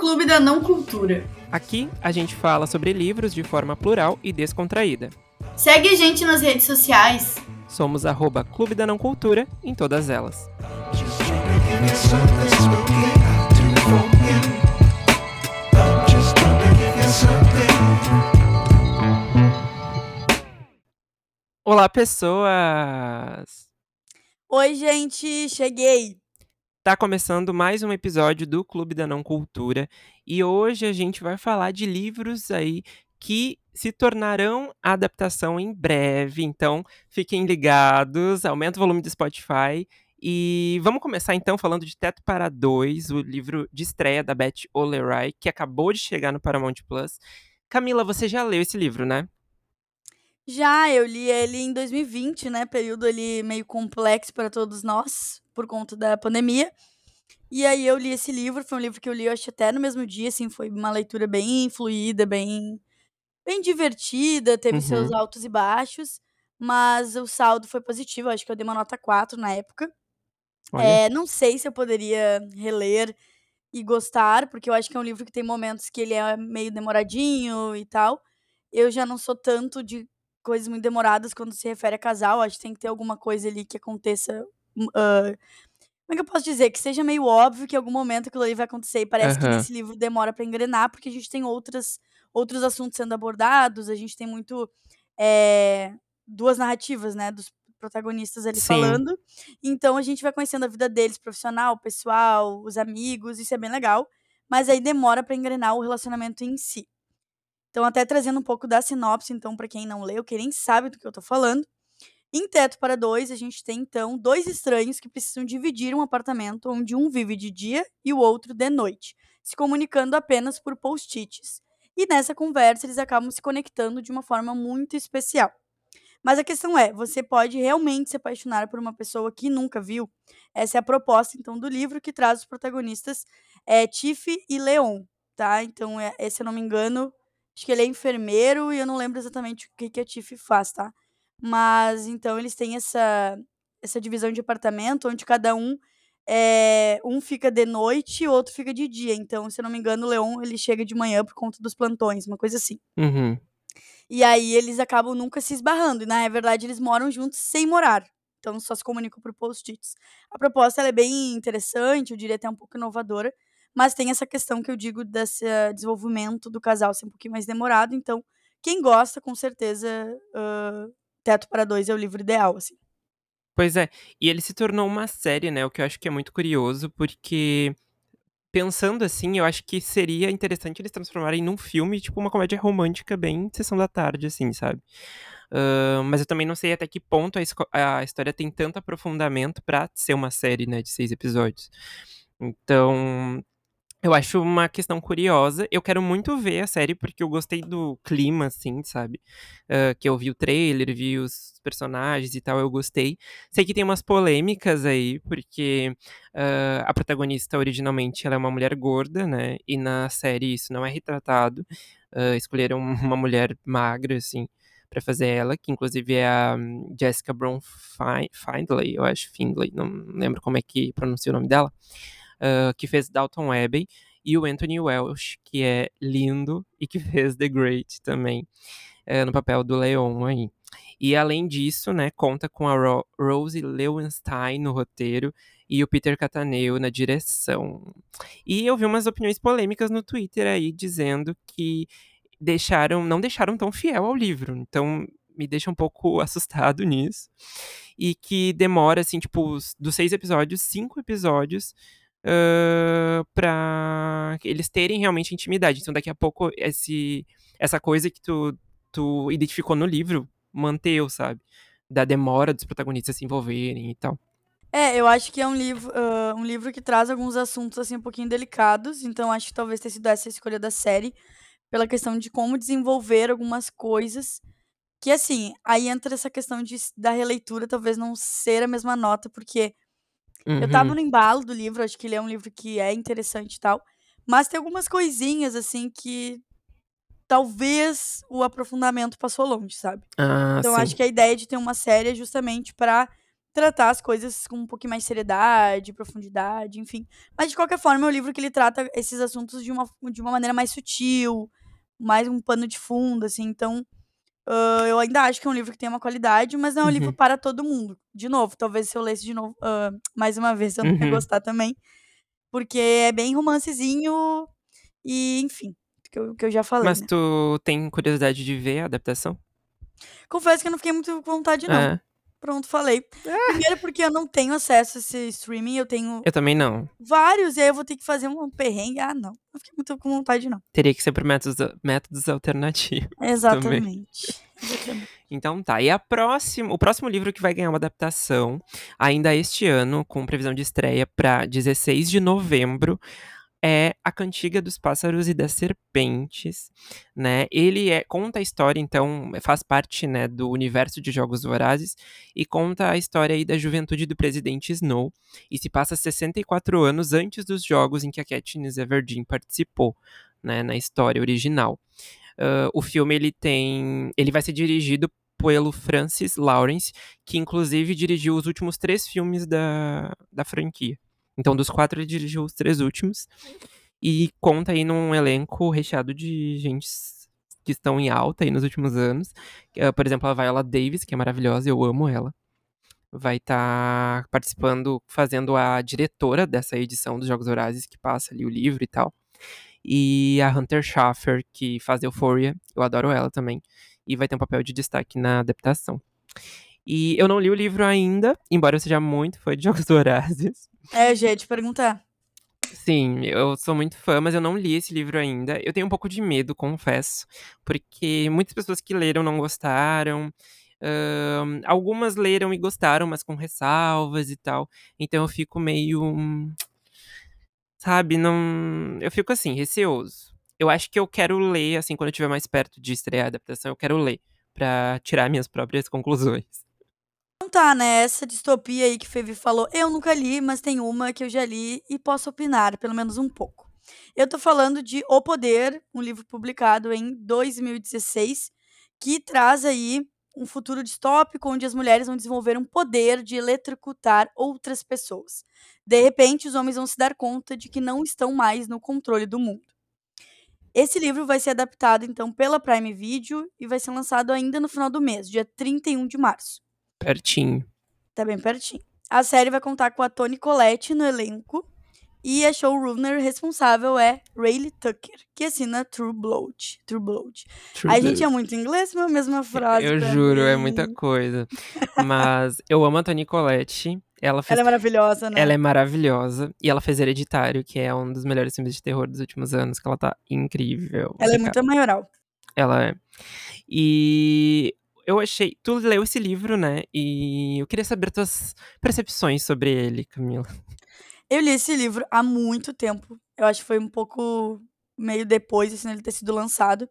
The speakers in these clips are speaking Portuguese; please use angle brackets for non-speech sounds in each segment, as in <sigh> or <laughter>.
Clube da Não Cultura. Aqui a gente fala sobre livros de forma plural e descontraída. Segue a gente nas redes sociais. Somos arroba Clube da Não Cultura em todas elas. Olá, pessoas! Oi, gente, cheguei! Tá começando mais um episódio do Clube da Não Cultura e hoje a gente vai falar de livros aí que se tornarão adaptação em breve, então fiquem ligados, aumenta o volume do Spotify e vamos começar então falando de Teto para Dois, o livro de estreia da Beth Olerai, que acabou de chegar no Paramount Plus. Camila, você já leu esse livro, né? Já, eu li ele em 2020, né? Período ali meio complexo para todos nós, por conta da pandemia. E aí eu li esse livro, foi um livro que eu li, eu acho, até no mesmo dia, assim, foi uma leitura bem fluida, bem, bem divertida, teve Uhum. seus altos e baixos, mas o saldo foi positivo, acho que eu dei uma nota 4 na época. É, não sei se eu poderia reler e gostar, porque eu acho que é um livro que tem momentos que ele é meio demoradinho e tal. Eu já não sou tanto de coisas muito demoradas quando se refere a casal, acho que tem que ter alguma coisa ali que aconteça. ah, como é que eu posso dizer? Que seja meio óbvio que em algum momento aquilo ali vai acontecer. E parece que Aham. nesse livro demora pra engrenar, porque a gente tem outras, outros assuntos sendo abordados, a gente tem muito. é, duas narrativas, né? Dos protagonistas ali Sim. falando. Então a gente vai conhecendo a vida deles, profissional, pessoal, os amigos, isso é bem legal. Mas aí demora pra engrenar o relacionamento em si. Então, até trazendo um pouco da sinopse, então, pra quem não leu, que nem sabe do que eu tô falando. Em Teto para Dois, a gente tem, então, dois estranhos que precisam dividir um apartamento onde um vive de dia e o outro de noite, se comunicando apenas por post-its. E nessa conversa, eles acabam se conectando de uma forma muito especial. Mas a questão é, você pode realmente se apaixonar por uma pessoa que nunca viu? Essa é a proposta, então, do livro que traz os protagonistas é, Tiff e Leon, tá? Então, é, se eu não me engano, acho que ele é enfermeiro e eu não lembro exatamente o que, que a Tiff faz, tá? Mas, então, eles têm essa, essa divisão de apartamento, onde cada um, é, um fica de noite e o outro fica de dia. Então, se eu não me engano, o Leon, ele chega de manhã por conta dos plantões, uma coisa assim. Uhum. E aí eles acabam nunca se esbarrando. E na verdade eles moram juntos sem morar. Então só se comunicam por post-its. A proposta é bem interessante, eu diria até um pouco inovadora. Mas tem essa questão que eu digo desse eh, desenvolvimento do casal ser um pouquinho mais demorado. Então, quem gosta, com certeza, ah, Teto para Dois é o livro ideal, assim. Pois é, e ele se tornou uma série, né? O que eu acho que é muito curioso, porque pensando assim, eu acho que seria interessante eles transformarem num filme, tipo uma comédia romântica bem sessão da tarde, assim, sabe? Ah, mas eu também não sei até que ponto a, a história tem tanto aprofundamento pra ser uma série, né, de seis episódios. Então, eu acho uma questão curiosa. Eu quero muito ver a série porque eu gostei do clima, assim, sabe? Ah, que eu vi o trailer, vi os personagens e tal, eu gostei. Sei que tem umas polêmicas aí, porque ah, a protagonista originalmente ela é uma mulher gorda, né? E na série isso não é retratado. Ah, escolheram <laughs> uma mulher magra, assim, pra fazer ela, que inclusive é a Jessica Brown Fi- Findlay, eu acho, Findlay, não lembro como é que pronuncia o nome dela ah, que fez Dalton Abbey, e o Anthony Welsh, que é lindo e que <laughs> fez The Great também, eh, no papel do Leon aí. E além disso, né, conta com a Ro Rose Lewinstein no roteiro e o Peter Cataneo na direção. E eu vi umas opiniões polêmicas no Twitter aí dizendo que deixaram, não deixaram tão fiel ao livro. Então me deixa um pouco <laughs> assustado nisso. E que demora, assim, tipo, os- dos seis episódios, cinco episódios ah, pra eles terem realmente intimidade. Então, daqui a pouco, esse, essa coisa que tu, tu identificou no livro manteu, sabe? Da demora dos protagonistas se envolverem e tal. É, eu acho que é um livro, ah, um livro que traz alguns assuntos assim um pouquinho delicados, então acho que talvez tenha sido essa a escolha da série, pela questão de como desenvolver algumas coisas que assim, aí entra essa questão de, da releitura talvez não ser a mesma nota, porque eu tava Uhum. no embalo do livro, acho que ele é um livro que é interessante e tal, mas tem algumas coisinhas assim que talvez o aprofundamento passou longe, sabe? Ah, Então sim. acho que a ideia de ter uma série é justamente pra tratar as coisas com um pouquinho mais de seriedade, profundidade, enfim. Mas de qualquer forma, é um livro que ele trata esses assuntos de uma, de uma maneira mais sutil, mais um pano de fundo, assim. Então, uh, eu ainda acho que é um livro que tem uma qualidade, mas não é um uhum. livro para todo mundo. De novo, talvez se eu lesse de novo, uh, mais uma vez, eu não uhum. ia gostar também. Porque é bem romancezinho e, enfim, que eu, que eu já falei. Mas né? tu tem curiosidade de ver a adaptação? Confesso que eu não fiquei muito com vontade, não. É. Pronto, falei. É. Primeiro porque eu não tenho acesso a esse streaming, eu tenho. Eu também não. Vários, e aí eu vou ter que fazer um perrengue. Ah, não. Não fiquei muito com vontade, não. Teria que ser por métodos, métodos alternativos. Exatamente. <laughs> Então tá. E a próxima, o próximo livro que vai ganhar uma adaptação, ainda este ano, com previsão de estreia para 16 de novembro, é A Cantiga dos Pássaros e das Serpentes, né? Ele é conta a história, então, faz parte, né, do universo de Jogos Vorazes e conta a história aí da juventude do presidente Snow e se passa 64 anos antes dos jogos em que a Katniss Everdeen participou, né, na história original. Uh, o filme ele tem, ele vai ser dirigido pelo Francis Lawrence, que inclusive dirigiu os últimos três filmes da, da franquia. Então, dos quatro, ele dirigiu os três últimos. E conta aí num elenco recheado de gente que estão em alta aí nos últimos anos. Uh, por exemplo, a Viola Davis, que é maravilhosa, eu amo ela. Vai estar tá participando, fazendo a diretora dessa edição dos Jogos Horazes, que passa ali o livro e tal. E a Hunter Schaffer, que faz Euphoria, eu adoro ela também. E vai ter um papel de destaque na adaptação. E eu não li o livro ainda, embora eu seja muito fã de Jogos Horazes. É, gente, perguntar. Sim, eu sou muito fã, mas eu não li esse livro ainda. Eu tenho um pouco de medo, confesso, porque muitas pessoas que leram não gostaram. Uh, algumas leram e gostaram, mas com ressalvas e tal. Então eu fico meio. Sabe, não. Eu fico assim, receoso. Eu acho que eu quero ler, assim, quando eu estiver mais perto de estrear a adaptação, eu quero ler, para tirar minhas próprias conclusões tá, né? Essa distopia aí que Fevi falou, eu nunca li, mas tem uma que eu já li e posso opinar, pelo menos um pouco. Eu tô falando de O Poder, um livro publicado em 2016, que traz aí um futuro distópico onde as mulheres vão desenvolver um poder de eletrocutar outras pessoas. De repente, os homens vão se dar conta de que não estão mais no controle do mundo. Esse livro vai ser adaptado então pela Prime Video e vai ser lançado ainda no final do mês, dia 31 de março. Pertinho. Tá bem pertinho. A série vai contar com a Toni Collette no elenco. E a showrunner responsável é Rayleigh Tucker, que assina True Blood. True Blood. True a Blood. gente é muito inglês, mas a mesma frase. Eu juro, é mim. é muita coisa. Mas eu amo a Toni Collette. Ela, fez... ela é maravilhosa, né? Ela é maravilhosa. E ela fez Hereditário, que é um dos melhores filmes de terror dos últimos anos, que ela tá incrível. Ela é muito maioral. Ela é. E eu achei. Tu leu esse livro, né? E eu queria saber tuas percepções sobre ele, Camila. Eu li esse livro há muito tempo. Eu acho que foi um pouco meio depois, assim, ele ter sido lançado.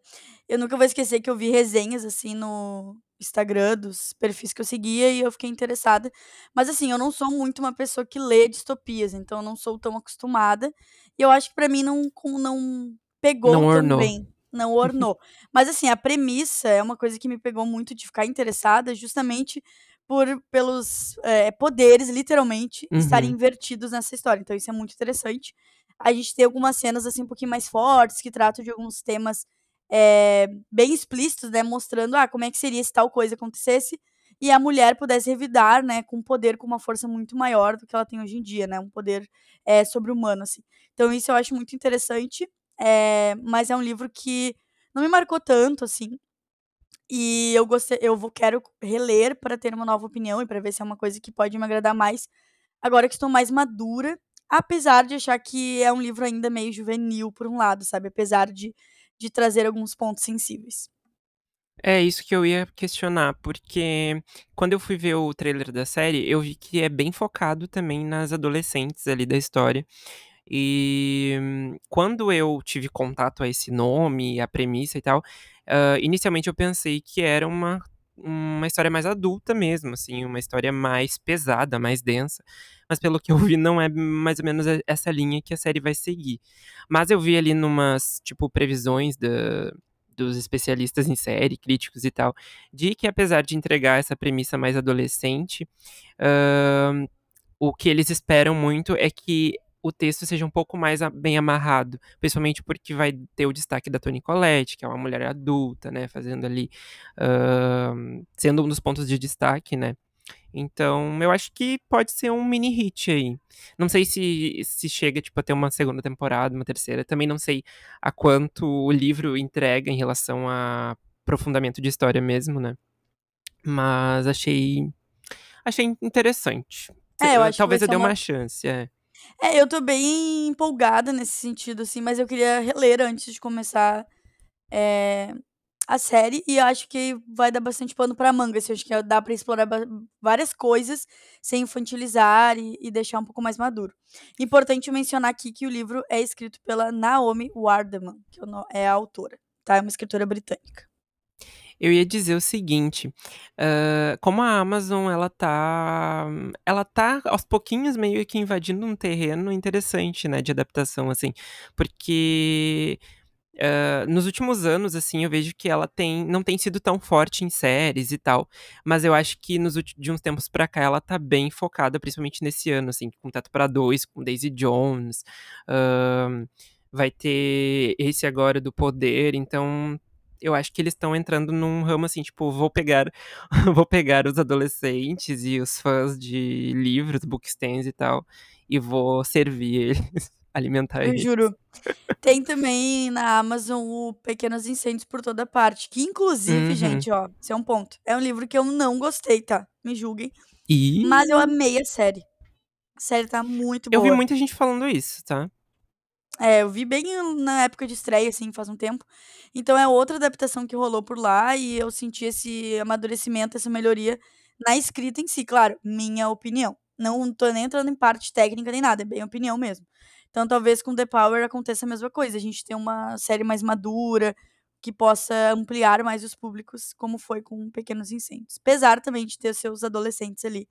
Eu nunca vou esquecer que eu vi resenhas, assim, no Instagram dos perfis que eu seguia e eu fiquei interessada. Mas, assim, eu não sou muito uma pessoa que lê distopias, então eu não sou tão acostumada. E eu acho que para mim não, não pegou não tão bem não ornou. Mas assim, a premissa é uma coisa que me pegou muito de ficar interessada, justamente por pelos é, poderes, literalmente, uhum. estarem invertidos nessa história. Então isso é muito interessante. A gente tem algumas cenas assim um pouquinho mais fortes que tratam de alguns temas é, bem explícitos, né, mostrando ah, como é que seria se tal coisa acontecesse e a mulher pudesse revidar, né, com poder, com uma força muito maior do que ela tem hoje em dia, né, um poder é, sobre-humano, assim. Então isso eu acho muito interessante. É, mas é um livro que não me marcou tanto, assim. E eu gostei, eu vou, quero reler para ter uma nova opinião e para ver se é uma coisa que pode me agradar mais. Agora que estou mais madura, apesar de achar que é um livro ainda meio juvenil, por um lado, sabe? Apesar de, de trazer alguns pontos sensíveis. É isso que eu ia questionar, porque quando eu fui ver o trailer da série, eu vi que é bem focado também nas adolescentes ali da história. E quando eu tive contato a esse nome, a premissa e tal, uh, inicialmente eu pensei que era uma, uma história mais adulta mesmo, assim, uma história mais pesada, mais densa. Mas pelo que eu vi, não é mais ou menos essa linha que a série vai seguir. Mas eu vi ali numas, tipo, previsões da, dos especialistas em série, críticos e tal, de que apesar de entregar essa premissa mais adolescente, uh, o que eles esperam muito é que o texto seja um pouco mais bem amarrado, principalmente porque vai ter o destaque da Toni Collette, que é uma mulher adulta, né, fazendo ali, uh, sendo um dos pontos de destaque, né. Então, eu acho que pode ser um mini hit aí. Não sei se, se chega, tipo, a ter uma segunda temporada, uma terceira. Também não sei a quanto o livro entrega em relação a aprofundamento de história mesmo, né. Mas achei... Achei interessante. É, eu acho Talvez que eu dê ser uma chance, é. É, eu tô bem empolgada nesse sentido, assim, mas eu queria reler antes de começar é, a série e acho que vai dar bastante pano pra manga. Assim, acho que dá pra explorar várias coisas sem infantilizar e, e, deixar um pouco mais maduro. Importante mencionar aqui que o livro é escrito pela Naomi Wardeman, que é a autora, tá? É uma escritora britânica. Eu ia dizer o seguinte, uh, como a Amazon ela tá, ela tá aos pouquinhos meio que invadindo um terreno interessante, né, de adaptação assim, porque uh, nos últimos anos assim eu vejo que ela tem não tem sido tão forte em séries e tal, mas eu acho que nos de uns tempos para cá ela tá bem focada, principalmente nesse ano assim, com Tato para Dois, com Daisy Jones, uh, vai ter esse agora do Poder, então eu acho que eles estão entrando num ramo assim, tipo, vou pegar, <laughs> vou pegar os adolescentes e os fãs de livros, bookstands e tal, e vou servir eles, <laughs> alimentar Eu eles. juro. <laughs> Tem também na Amazon o Pequenos Incêndios por Toda Parte, que inclusive, Uhum. gente, ó, esse é um ponto. É um livro que eu não gostei, tá? Me julguem. E Mas eu amei a série. A série tá muito eu boa. vi muita gente falando isso, tá? É, eu vi bem na época de estreia, assim, faz um tempo. Então é outra adaptação que rolou por lá e eu senti esse amadurecimento, essa melhoria na escrita em si, claro, minha opinião. Não tô nem entrando em parte técnica nem nada, é bem opinião mesmo. Então talvez com The Power aconteça a mesma coisa, a gente tem uma série mais madura, que possa ampliar mais os públicos, como foi com Pequenos Incêndios. Apesar também de ter seus adolescentes ali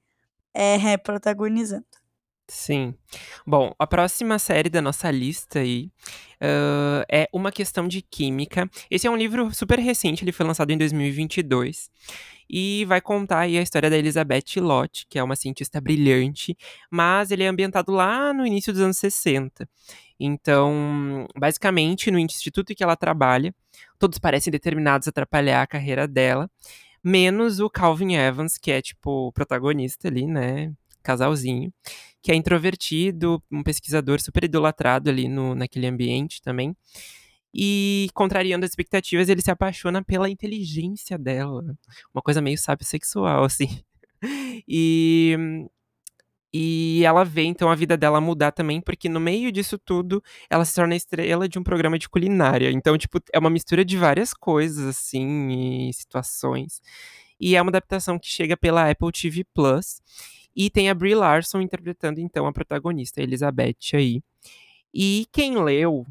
é, protagonizando. Sim. Bom, a próxima série da nossa lista aí uh, é Uma Questão de Química. Esse é um livro super recente, ele foi lançado em 2022. E vai contar aí a história da Elizabeth Lott, que é uma cientista brilhante, mas ele é ambientado lá no início dos anos 60. Então, basicamente, no instituto em que ela trabalha, todos parecem determinados a atrapalhar a carreira dela, menos o Calvin Evans, que é tipo o protagonista ali, né? Casalzinho que é introvertido, um pesquisador super idolatrado ali no, naquele ambiente também. E, contrariando as expectativas, ele se apaixona pela inteligência dela. Uma coisa meio sábio sexual, assim. <laughs> E, e ela vê, então, a vida dela mudar também, porque no meio disso tudo, ela se torna estrela de um programa de culinária. Então, tipo, é uma mistura de várias coisas, assim, e situações. E é uma adaptação que chega pela Apple TV Plus. E tem a Brie Larson interpretando, então, a protagonista, a Elizabeth aí. E quem leu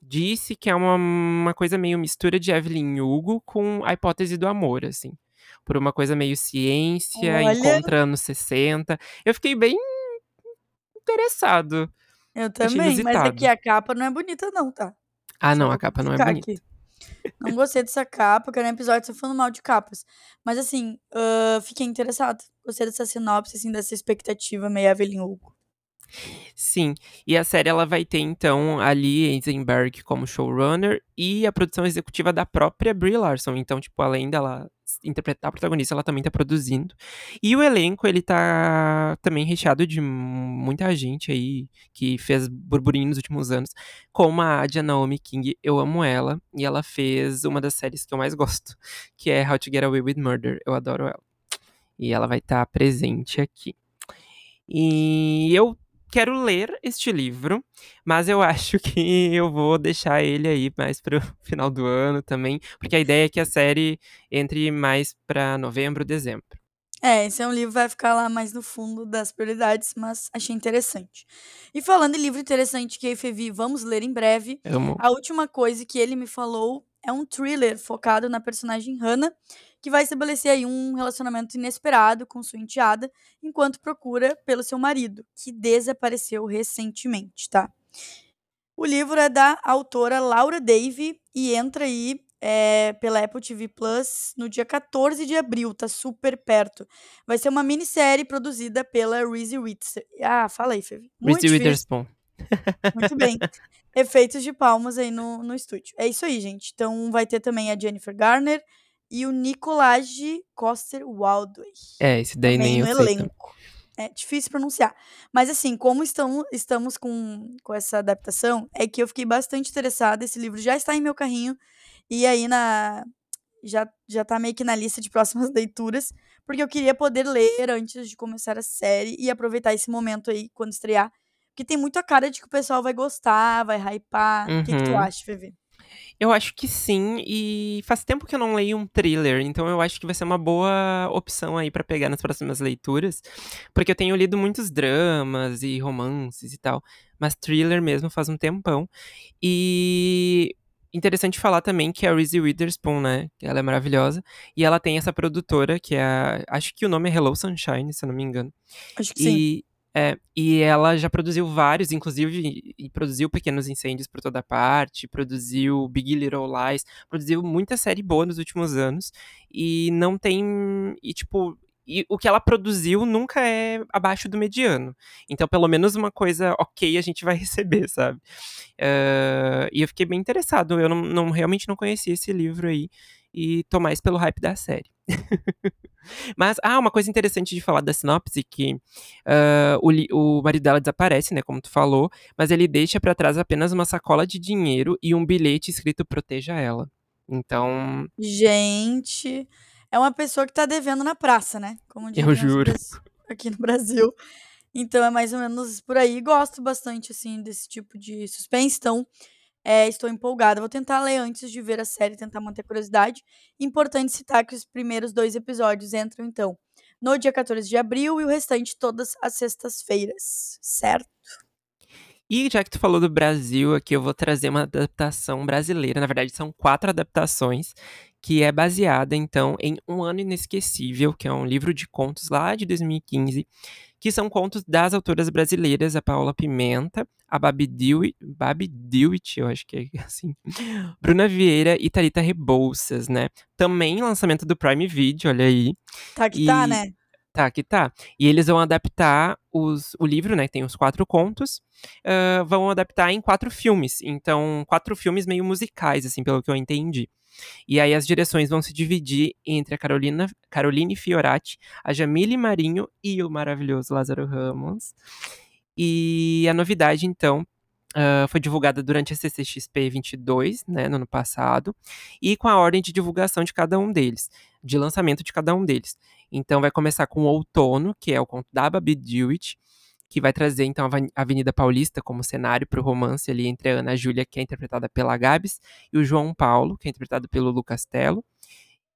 disse que é uma, uma coisa meio mistura de Evelyn Hugo com a hipótese do amor, assim. Por uma coisa meio ciência, Olha. encontra anos 60. Eu fiquei bem interessado. Eu também, mas inusitado. aqui a capa não é bonita não, tá? Ah, não, a capa não é bonita. aqui. Não gostei dessa capa, que era um episódio só falando mal de capas. Mas assim, ah, fiquei interessada. Gostei dessa sinopse, assim, dessa expectativa meio Evelyn Hugo. Sim, e a série ela vai ter então a Lee Eisenberg como showrunner e a produção executiva da própria Brie Larson. Então, tipo, além dela interpretar a protagonista, ela também tá produzindo. E o elenco, ele tá também recheado de muita gente aí que fez burburinho nos últimos anos, como a Adia Naomi King, eu amo ela, e ela fez uma das séries que eu mais gosto, que é How to Get Away with Murder. Eu adoro ela. E ela vai estar presente aqui. E eu quero ler este livro, mas eu <laughs> acho que eu vou deixar ele aí mais pro <laughs> final do ano também, porque a ideia é que a série entre mais pra novembro, dezembro. É, esse é um livro que vai ficar lá mais no fundo das prioridades, mas achei interessante. E falando em livro interessante que eu e Fevi vamos ler em breve, Amo. a última coisa que ele me falou é um thriller focado na personagem Hannah, que vai estabelecer aí um relacionamento inesperado com sua enteada, enquanto procura pelo seu marido, que desapareceu recentemente, tá? O livro é da autora Laura Davy e entra aí é, pela Apple TV Plus no dia 14 de abril, tá super perto. Vai ser uma minissérie produzida pela Reese Witherspoon. Ah, fala aí, Fê. Reese Witherspoon. Muito bem. <laughs> Efeitos de palmas aí no, no estúdio. É isso aí, gente. Então vai ter também a Jennifer Garner e o Nicolás Coster Waldway. É, esse daí também nem no eu sei. elenco. É difícil pronunciar. Mas assim, como estamos, estamos com, com essa adaptação, é que eu fiquei bastante interessada. Esse livro já está em meu carrinho. E aí na. Já, já tá meio que na lista de próximas <laughs> leituras. Porque eu queria poder ler antes de começar a série e aproveitar esse momento aí quando estrear. Porque tem muito a cara de que o pessoal vai gostar, vai hypar. O que, que tu Uhum. acha, Fevi? Eu acho que sim, e faz tempo que eu não leio um thriller, então eu acho que vai ser uma boa opção aí pra pegar nas próximas leituras, porque eu tenho lido muitos dramas e romances e tal, mas thriller mesmo faz um tempão. E interessante falar também que a Reese Witherspoon, né, ela é maravilhosa, e ela tem essa produtora que é, a- acho que o nome é Hello Sunshine, se eu não me engano. Acho que sim. É, e ela já produziu vários, inclusive, produziu Pequenos Incêndios por toda parte, produziu Big Little Lies, produziu muita série boa nos últimos anos, e não tem, e tipo, e o que ela produziu nunca é abaixo do mediano. Então, pelo menos uma coisa ok a gente vai <laughs> receber, sabe? Eh, e eu fiquei bem interessado, eu não, não- realmente não conhecia esse livro aí, e tô mais pelo hype da série. <laughs> Mas, ah, uma coisa interessante de falar da sinopse, que ah, o, o marido dela desaparece, né, como tu falou, mas ele deixa pra trás apenas uma sacola de dinheiro e um bilhete escrito proteja ela. Então, Gente, é uma pessoa que tá devendo na praça, né? Como os juro. aqui no Brasil. Então é mais ou menos por aí. Gosto bastante, assim, desse tipo de suspense. Então, é, estou empolgada. Vou tentar ler antes de ver a série, tentar manter a curiosidade. Importante citar que os primeiros dois episódios entram, então, no dia 14 de abril e o restante todas as sextas-feiras, certo? E já que tu falou do Brasil, aqui eu vou trazer uma adaptação brasileira. Na verdade, são quatro adaptações, que é baseada, então, em Um Ano Inesquecível, que é um livro de contos lá de 2015, que são contos das autoras brasileiras, a Paula Pimenta, a Babi Dewitt, Babi Dewitt, eu acho que é <laughs> assim, Bruna Vieira e Thalita Rebouças, né? Também lançamento do Prime Video, olha aí. Tá que tá, E- né? Tá, que tá. E eles vão adaptar os, o livro, né? que Tem os quatro contos. ah, vão adaptar em quatro filmes. Então, quatro filmes meio musicais, assim, pelo que eu entendi. E aí as direções vão se dividir entre a Carolina, Caroline Fiorati, a Jamile Marinho e o maravilhoso Lázaro Ramos. E a novidade, então, ah, foi divulgada durante a CCXP 22, né, no ano passado, e com a ordem de divulgação de cada um deles, de lançamento de cada um deles. Então vai começar com o Outono, que é o conto da Babi Dewitt, que vai trazer então a Aven- Avenida Paulista como cenário para o romance ali entre a Ana Júlia, que é interpretada pela Gabs, e o João Paulo, que é interpretado pelo Lu Castelo.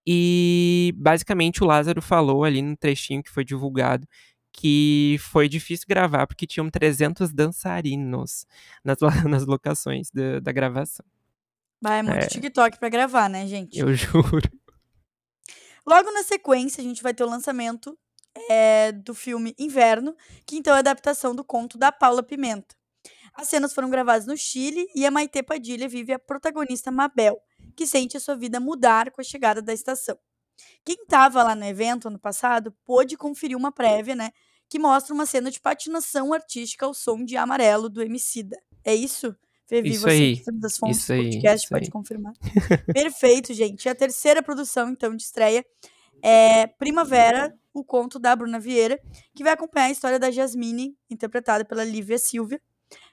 E basicamente o Lázaro falou ali no trechinho que foi divulgado que foi difícil gravar porque tinham 300 dançarinos nas, <laughs> nas locações da, da gravação. Vai, é muito É. TikTok pra gravar, né, gente? Eu juro. Logo na sequência, a gente vai ter o lançamento eh, do filme Inverno, que então é adaptação do conto da Paula Pimenta. As cenas foram gravadas no Chile e a Maite Padilha vive a protagonista Mabel, que sente a sua vida mudar com a chegada da estação. Quem estava lá no evento ano passado pôde conferir uma prévia, né, que mostra uma cena de patinação artística ao som de Amarelo do Emicida. É isso? Fevi, Isso você aí, das fontes isso do aí, podcast isso pode aí. confirmar. Perfeito, gente. A terceira produção, então, de estreia é Primavera, o conto da Bruna Vieira, que vai acompanhar a história da Jasmine, interpretada pela Lívia Silva.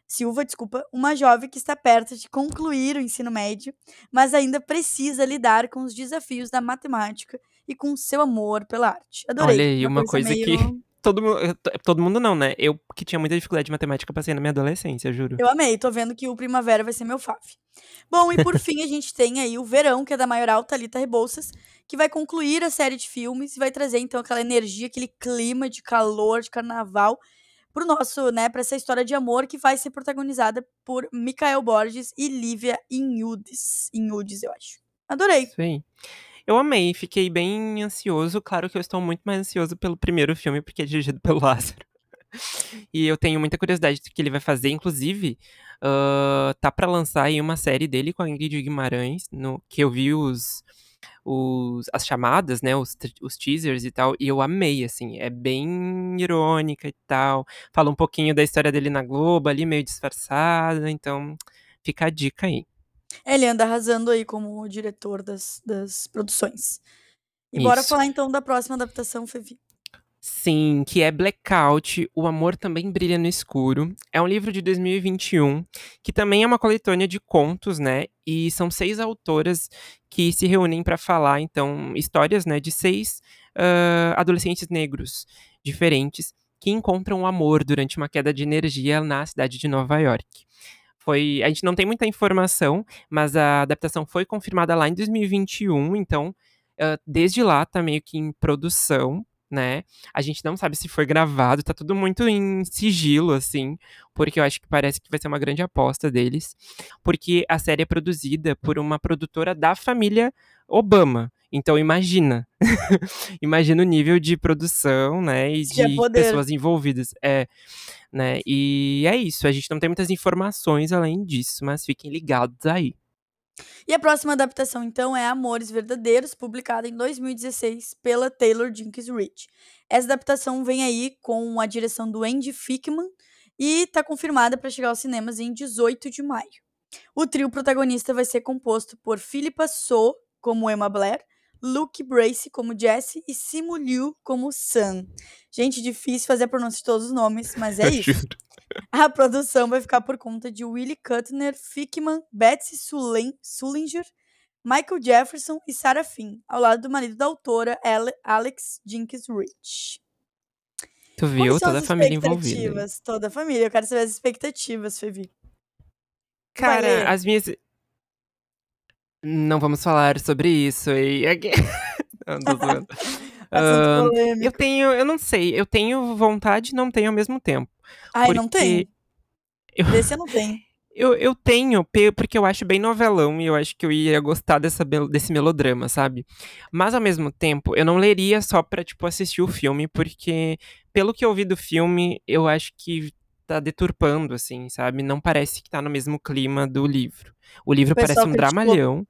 Silva, desculpa, uma jovem que está perto de concluir o ensino médio, mas ainda precisa lidar com os desafios da matemática e com seu amor pela arte. Adorei. Olha aí, uma coisa que- meio- Todo, mu- eu- to- todo mundo não, né? Eu que tinha muita dificuldade de matemática passei na minha adolescência, juro. Eu amei, tô vendo que o Primavera vai ser meu fave. Bom, e por <laughs> fim a gente tem aí o Verão, que é da Maioral Thalita Rebouças, que vai concluir a série de filmes e vai trazer então aquela energia, aquele clima de calor, de carnaval pro nosso, né, pra essa história de amor que vai ser protagonizada por Mikael Borges e Lívia Inhudes. Inhudes, eu acho. Adorei. Aí. Eu amei, fiquei bem ansioso. Claro que eu estou muito mais ansioso pelo primeiro filme, porque é dirigido <laughs> pelo Lázaro. E eu tenho muita curiosidade do que ele vai fazer. Inclusive, uh, tá para lançar aí uma série dele com a Ingrid Guimarães, no, que eu vi os, os, as chamadas, né, os, os teasers e tal, e eu amei, assim, é bem irônica e tal, fala um pouquinho da história dele na Globo, ali meio disfarçada, então fica a dica aí. Ele anda arrasando aí como diretor das, das produções. E Isso. bora falar então da próxima adaptação, Fevi. Sim, que é Blackout, O Amor Também Brilha no Escuro. É um livro de 2021, que também é uma coletânea de contos, né? E são seis autoras que se reúnem para falar, então, histórias, né, de seis uh, adolescentes negros diferentes que encontram o amor durante uma queda de energia na cidade de Nova York. Foi, a gente não tem muita informação, mas a adaptação foi confirmada lá em 2021, então, uh, desde lá tá meio que em produção né? A gente não sabe se foi gravado, tá tudo muito em sigilo, assim, porque eu acho que parece que vai ser uma grande aposta deles, porque a série é produzida por uma produtora da família Obama. Então imagina, <laughs> imagina o nível de produção, né, e de é pessoas envolvidas, é, né? E é isso. A gente não tem muitas informações além disso, mas fiquem ligados aí. E a próxima adaptação, então, é Amores Verdadeiros, publicada em 2016 pela Taylor Jenkins Reid. Essa adaptação vem aí com a direção do Andy Fickman e está confirmada para chegar aos cinemas em 18 de maio. O trio protagonista vai ser composto por Philippa So, como Emma Blair, Luke Brace como Jesse e Simu Liu como Sam. Gente, difícil fazer a pronúncia de todos os nomes, mas é <laughs> isso. A produção vai ficar por conta de Willie Kuttner, Fickman, Betsy Sullinger, Michael Jefferson e Sarah Finn, ao lado do marido da autora, Alex Jenkins Rich. Tu viu? Toda a família envolvida. Toda a família. Eu quero saber as expectativas, Fevi. Cara, as minhas. Não vamos falar sobre isso. E... <laughs> não, tô zoando. <laughs> uh, eu tenho, eu não sei, eu tenho vontade e não tenho ao mesmo tempo. Ai, porque... não tem. Eu... <laughs> Desse eu não tenho. Eu, eu tenho, porque eu acho bem novelão e eu acho que eu ia gostar dessa, desse melodrama, sabe? Mas ao mesmo tempo, eu não leria só pra, tipo, assistir o filme, porque pelo que eu vi do filme, eu acho que tá deturpando, assim, sabe? Não parece que tá no mesmo clima do livro. O livro o parece um dramalhão.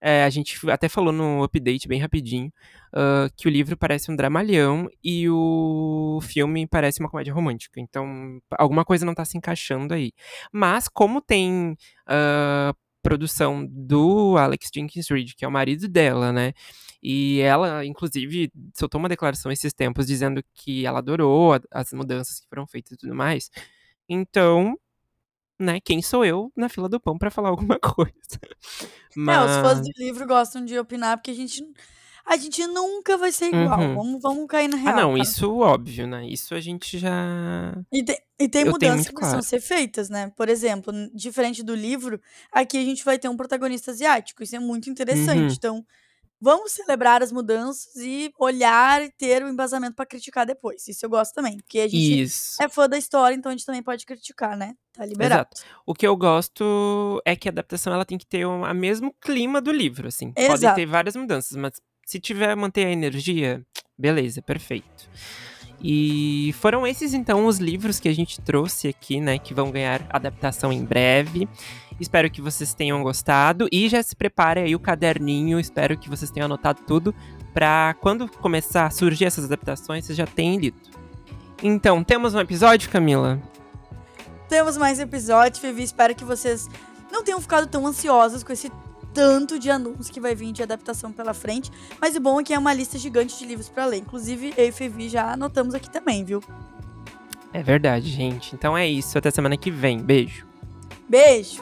É, a gente até falou no update bem rapidinho uh, que o livro parece um dramalhão e o filme parece uma comédia romântica. Então, alguma coisa não tá se encaixando aí. Mas, como tem uh, produção do Alex Jenkins Reid, que é o marido dela, né? E ela, inclusive, soltou uma declaração esses tempos dizendo que ela adorou as mudanças que foram feitas e tudo mais. Então, né, quem sou eu na fila do pão para falar <laughs> alguma coisa. Mas... É, os fãs do livro gostam de opinar porque a gente a gente nunca vai ser igual. Uhum. Vamos, vamos cair na real. Ah, não, cara. isso óbvio, né? Isso a gente já. E tem, e tem mudanças que precisam ser feitas, né? Por exemplo, diferente do livro, aqui a gente vai ter um protagonista asiático. Isso é muito interessante. Uhum. Então, vamos celebrar as mudanças e olhar e ter o um embasamento para criticar depois. Isso eu gosto também, porque a gente Isso. é fã da história, então a gente também pode criticar, né? Tá liberado. Exato. O que eu gosto é que a adaptação ela tem que ter o mesmo clima do livro, assim. Exato. Pode ter várias mudanças, mas se tiver manter a energia, beleza, perfeito. E foram esses então os livros que a gente trouxe aqui, né, que vão ganhar adaptação em breve. Espero que vocês tenham gostado e já se prepare aí o caderninho. Espero que vocês tenham anotado tudo para quando começar a surgir essas adaptações, vocês já tenham lido. Então, temos um episódio, Camila? Temos mais episódio, Vivi. Espero que vocês não tenham ficado tão ansiosos com esse tanto de anúncios que vai vir de adaptação pela frente. Mas o bom é que é uma lista gigante de livros para ler. Inclusive, eu e Fevi já anotamos aqui também, viu? É verdade, gente. Então é isso. Até semana que vem. Beijo. Beijo!